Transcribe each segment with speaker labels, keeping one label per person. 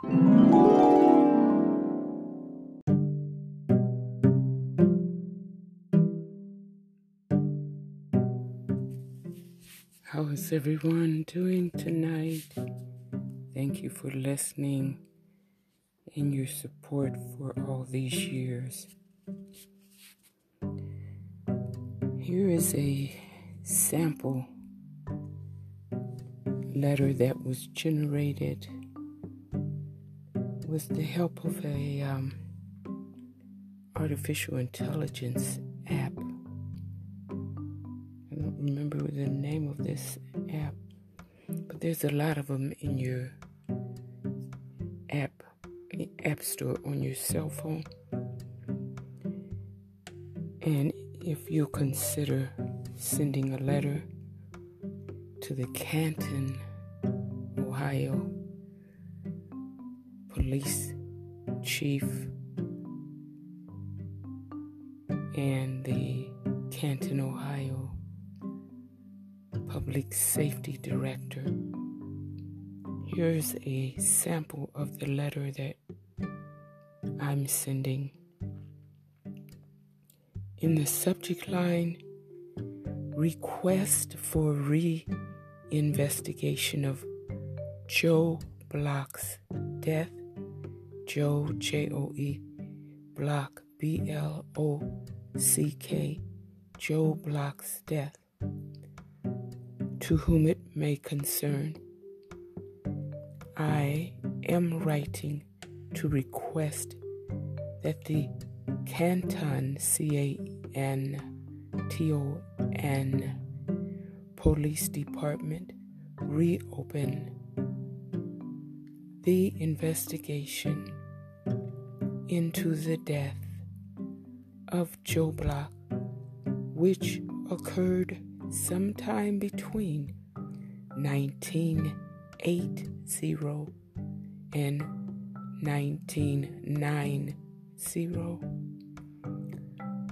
Speaker 1: How is everyone doing tonight? Thank you for listening and your support for all these years. Here is a sample letter that was generated with the help of a um, artificial intelligence app I don't remember the name of this app, but there's a lot of them in your app app store on your cell phone. And if you consider sending a letter to the Canton, Ohio police chief and the Canton, Ohio Public Safety Director. Here's a sample of the letter that I'm sending. In the subject line, request for re investigation of Joe Block's death. Joe, J O E, Block, B L O C K, Joe Block's death to whom it may concern. I am writing to request that the Canton, C A N T O N, Police Department reopen the investigation into the death of Joe Block, which occurred sometime between 1980 and 1990.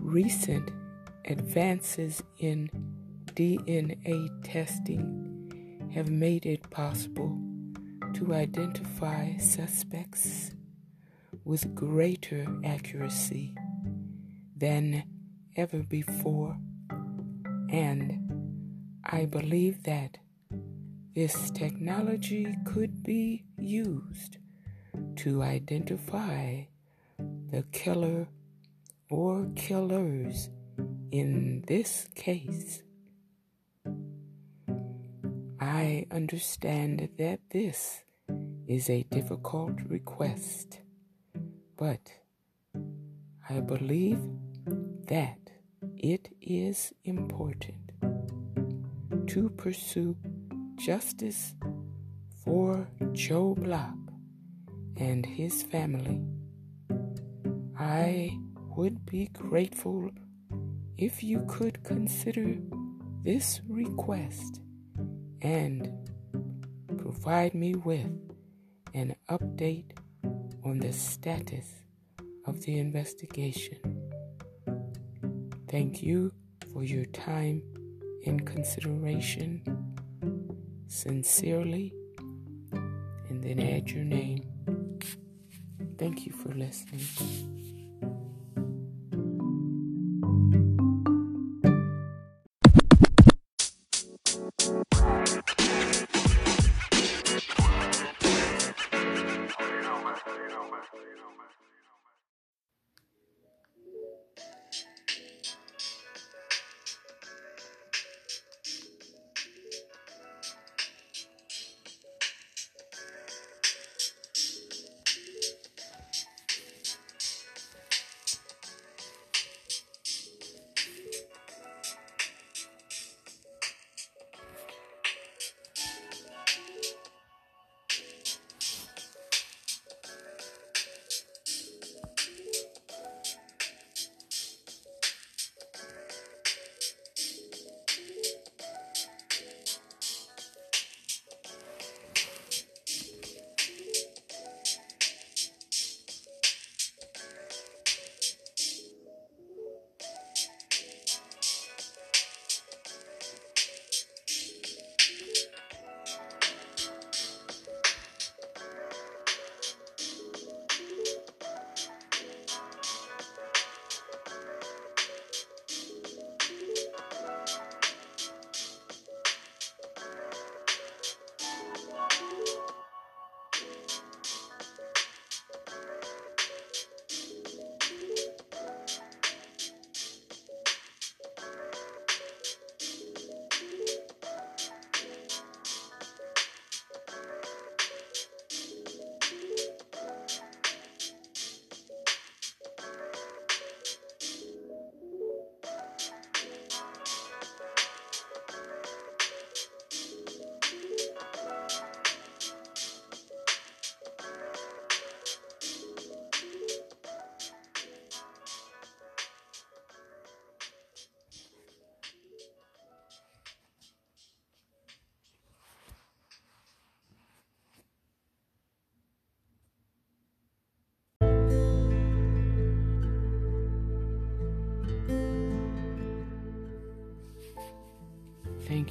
Speaker 1: Recent advances in DNA testing have made it possible to identify suspects with greater accuracy than ever before, and I believe that this technology could be used to identify the killer or killers in this case. I understand that this is a difficult request, but I believe that it is important to pursue justice for Joe Block and his family. I would be grateful if you could consider this request and provide me with an update on the status of the investigation. Thank you for your time and consideration sincerely and then add your name. Thank you for listening.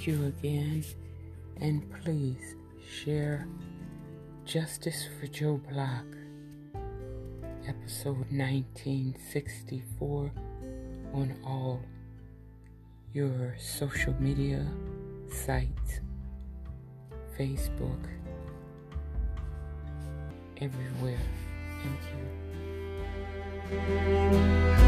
Speaker 1: You again. And please share Justice for Joe Block, episode 1964, on all your social media sites, Facebook, everywhere. Thank you.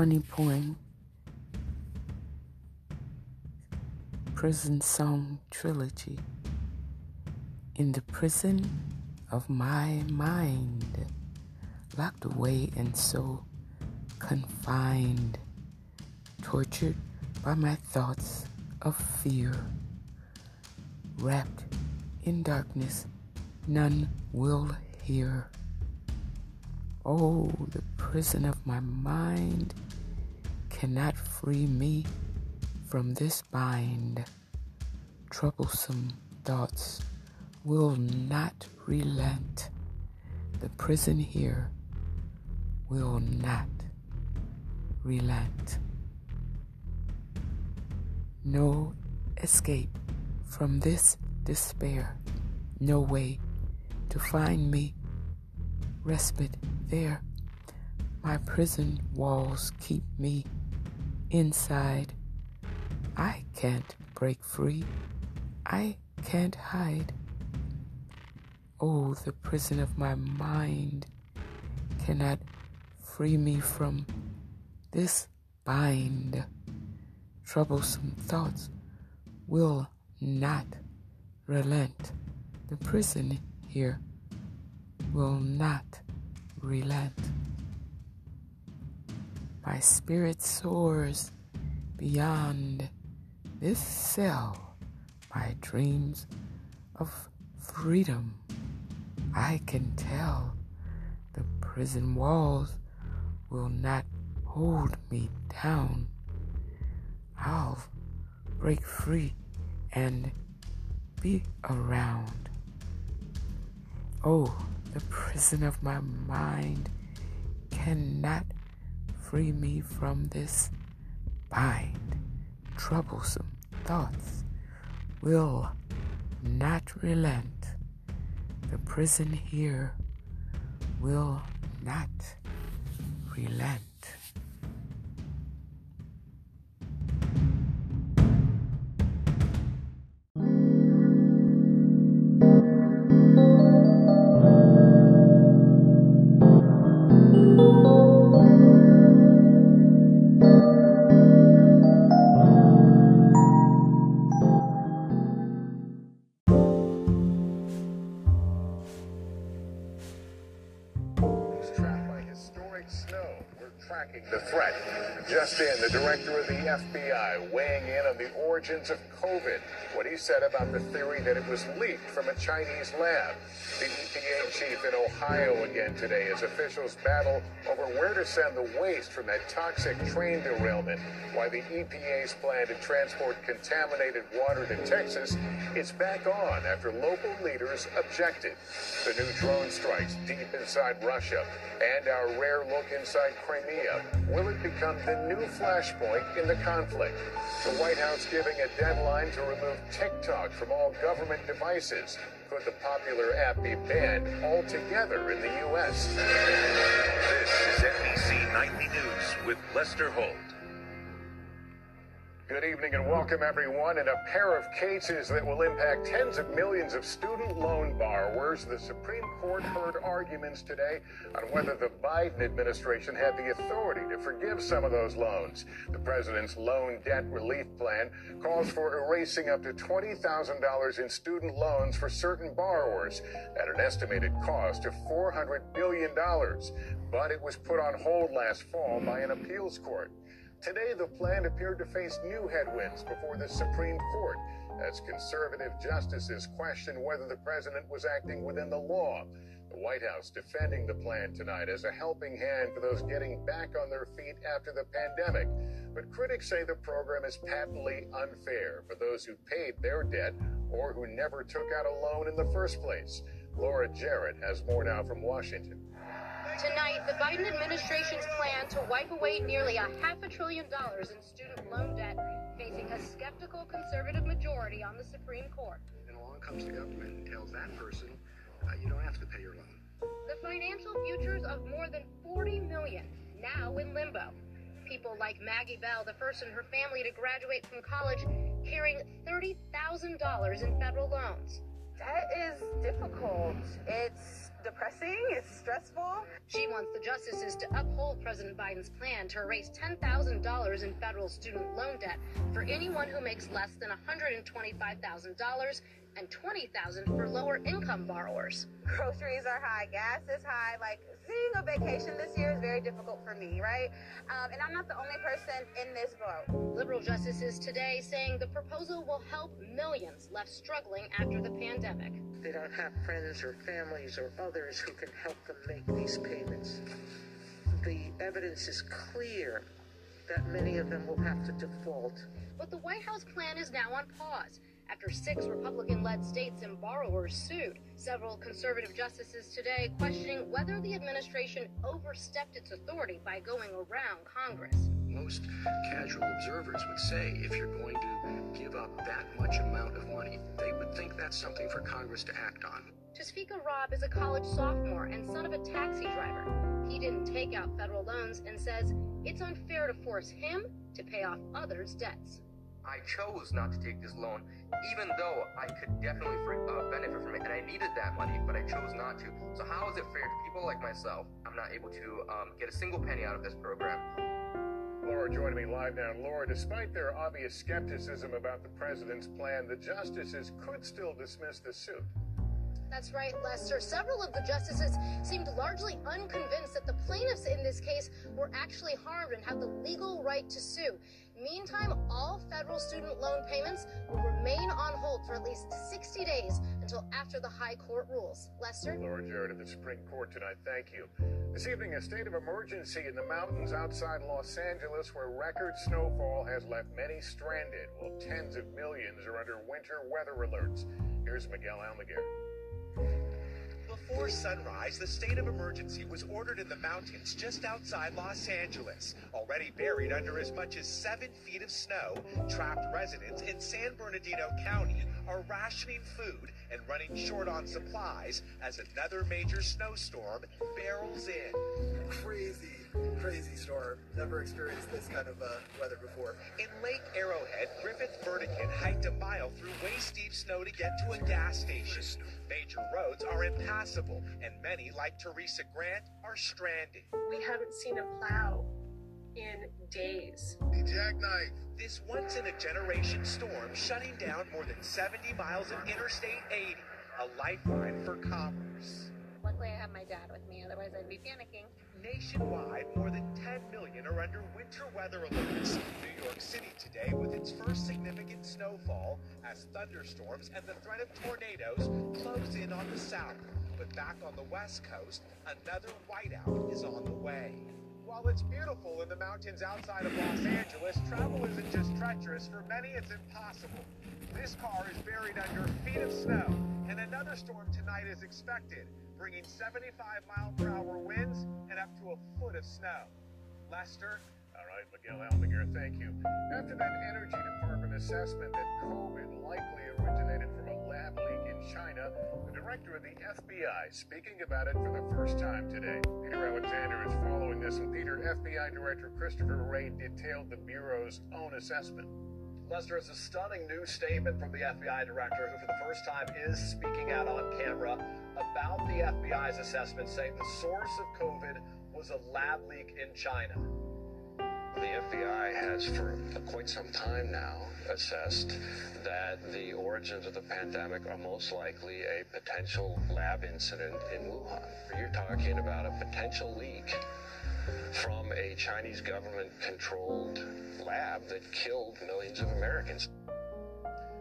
Speaker 1: Funny poem, Prison Song Trilogy. In the prison of my mind, locked away and so confined, tortured by my thoughts of fear, wrapped in darkness, none will hear. Oh, the prison of my mind cannot free me from this bind. Troublesome thoughts will not relent. The prison here will not relent. No escape from this despair, no way to find me respite there. My prison walls keep me inside. I can't break free. I can't hide. Oh, the prison of my mind cannot free me from this bind. Troublesome thoughts will not relent. The prison here will not relent. My spirit soars beyond this cell. My dreams of freedom, I can tell. The prison walls will not hold me down. I'll break free and be around. Oh, the prison of my mind cannot free me from this bind. Troublesome thoughts will not relent. The prison here will not relent.
Speaker 2: Said about the theory that it was leaked from a Chinese lab. The EPA chief in Ohio again today as officials battle over where to send the waste from that toxic train derailment. Why the EPA's plan to transport contaminated water to Texas is back on after local leaders objected. The new drone strikes deep inside Russia and our rare look inside Crimea. Will it become the new flashpoint in the conflict? The White House giving a deadline to remove from all government devices. Could the popular app be banned altogether in the U.S.?
Speaker 3: This is NBC Nightly News with Lester Holt.
Speaker 2: Good evening and welcome everyone. In a pair of cases that will impact tens of millions of student loan borrowers, the Supreme Court heard arguments today on whether the Biden administration had the authority to forgive some of those loans. The president's loan debt relief plan calls for erasing up to $20,000 in student loans for certain borrowers at an estimated cost of $400 billion. But it was put on hold last fall by an appeals court. Today, the plan appeared to face new headwinds before the Supreme Court as conservative justices questioned whether the president was acting within the law. The White House defending the plan tonight as a helping hand for those getting back on their feet after the pandemic. But critics say the program is patently unfair for those who paid their debt or who never took out a loan in the first place. Laura Jarrett has more now from Washington.
Speaker 4: Tonight, the Biden administration's plan to wipe away nearly a half a trillion dollars in student loan debt facing a skeptical conservative majority on the Supreme Court.
Speaker 5: And along comes the government and tells that person, uh, you don't have to pay your loan.
Speaker 4: The financial futures of more than 40 million now in limbo. People like Maggie Bell, the first in her family to graduate from college, carrying $30,000 in federal loans.
Speaker 6: That is difficult. It's depressing, it's stressful.
Speaker 4: She wants the justices to uphold President Biden's plan to erase $10,000 in federal student loan debt for anyone who makes less than $125,000 and 20000 for lower income borrowers.
Speaker 6: Groceries are high, gas is high. Like seeing a vacation this year is very difficult for me, right? Um, and I'm not the only person in this boat.
Speaker 4: Liberal justices today saying the proposal will help millions left struggling after the pandemic.
Speaker 7: They don't have friends or families or others who can help them make these payments. The evidence is clear that many of them will have to default.
Speaker 4: But the White House plan is now on pause after six Republican led states and borrowers sued. Several conservative justices today questioning whether the administration overstepped its authority by going around Congress.
Speaker 5: Most casual observers would say if you're going to give up that much amount of money, they would think that's something for Congress to act on.
Speaker 4: Tasfika Rob is a college sophomore and son of a taxi driver. He didn't take out federal loans and says it's unfair to force him to pay off others' debts.
Speaker 8: I chose not to take this loan, even though I could definitely uh, benefit from it, and I needed that money, but I chose not to. So how is it fair to people like myself? I'm not able to um, get a single penny out of this program.
Speaker 2: Laura joining me live now. Laura, despite their obvious skepticism about the president's plan, the justices could still dismiss the suit.
Speaker 4: That's right, Lester. Several of the justices seemed largely unconvinced that the plaintiffs in this case were actually harmed and have the legal right to sue. Meantime, all federal student loan payments will remain on hold for at least 60 days until after the high court rules. Lester?
Speaker 2: Laura Jarrett of the Supreme Court tonight. Thank you. This evening, a state of emergency in the mountains outside Los Angeles where record snowfall has left many stranded, while tens of millions are under winter weather alerts. Here's Miguel Almaguer.
Speaker 9: Before sunrise, the state of emergency was ordered in the mountains just outside Los Angeles. Already buried under as much as seven feet of snow, trapped residents in San Bernardino County are rationing food and running short on supplies as another major snowstorm barrels in.
Speaker 10: Crazy, crazy storm. Never experienced this kind of uh, weather before.
Speaker 9: In Lake Arrowhead, Griffith Burdikin hiked a mile through waist deep snow to get to a gas station. Major roads are impassable, and many, like Teresa Grant, are stranded.
Speaker 11: We haven't seen a plow in days.
Speaker 10: The jackknife.
Speaker 9: This once in a generation storm shutting down more than 70 miles of Interstate 80, a lifeline for commerce.
Speaker 12: Luckily, I have my dad with me, otherwise, I'd be panicking.
Speaker 9: Nationwide, more than 10 million are under winter weather alerts. New York City today with its first significant snowfall as thunderstorms and the threat of tornadoes close in on the south. But back on the west coast, another whiteout is on the way. While it's beautiful in the mountains outside of Los Angeles, travel isn't just treacherous. For many, it's impossible. This car is buried under feet of snow, another storm tonight is expected, bringing 75 mile per hour winds and up to a foot of snow. Lester?
Speaker 2: All right, Miguel Almaguer, thank you. After that Energy Department assessment that COVID likely originated from a lab leak in China, the director of the FBI speaking about it for the first time today. Peter Alexander is following this, and Peter, FBI Director Christopher Wray detailed the Bureau's own assessment.
Speaker 12: Lester, it's a stunning new statement from the FBI director, who for the first time is speaking out on camera about the FBI's assessment, saying the source of COVID was a lab leak in China.
Speaker 13: The FBI has for quite some time now assessed that the origins of the pandemic are most likely a potential lab incident in Wuhan. You're talking about a potential leak from a Chinese government controlled lab that killed millions of Americans.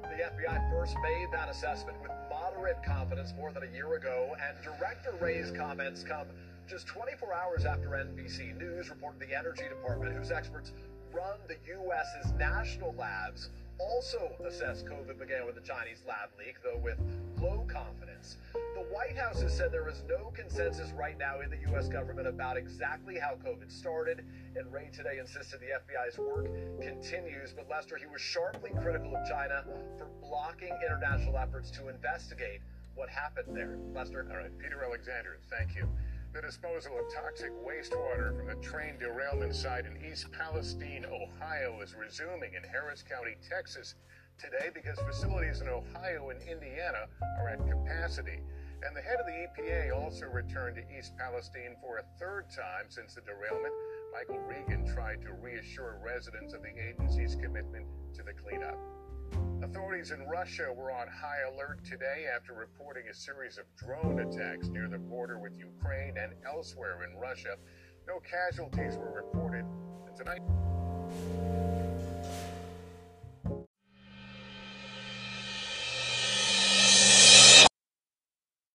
Speaker 12: The FBI first made that assessment with moderate confidence more than a year ago, and Director Wray's comments come just 24 hours after NBC News reported the Energy Department, whose experts run the U.S.'s national labs, also assessed COVID began with the Chinese lab leak, though with low confidence. The White House has said there is no consensus right now in the U.S. government about exactly how COVID started, and Wray today insisted the FBI's work continues. But Lester, he was sharply critical of China for blocking international efforts to investigate what happened there. Lester?
Speaker 2: All right, Peter Alexander, thank you. The disposal of toxic wastewater from the train derailment site in East Palestine, Ohio, is resuming in Harris County, Texas today because facilities in Ohio and Indiana are at capacity. And the head of the EPA also returned to East Palestine for a third time since the derailment. Michael Regan tried to reassure residents of the agency's commitment to the cleanup. Authorities in Russia were on high alert today after reporting a series of drone attacks near the border with Ukraine and elsewhere in Russia. No casualties were reported. And tonight.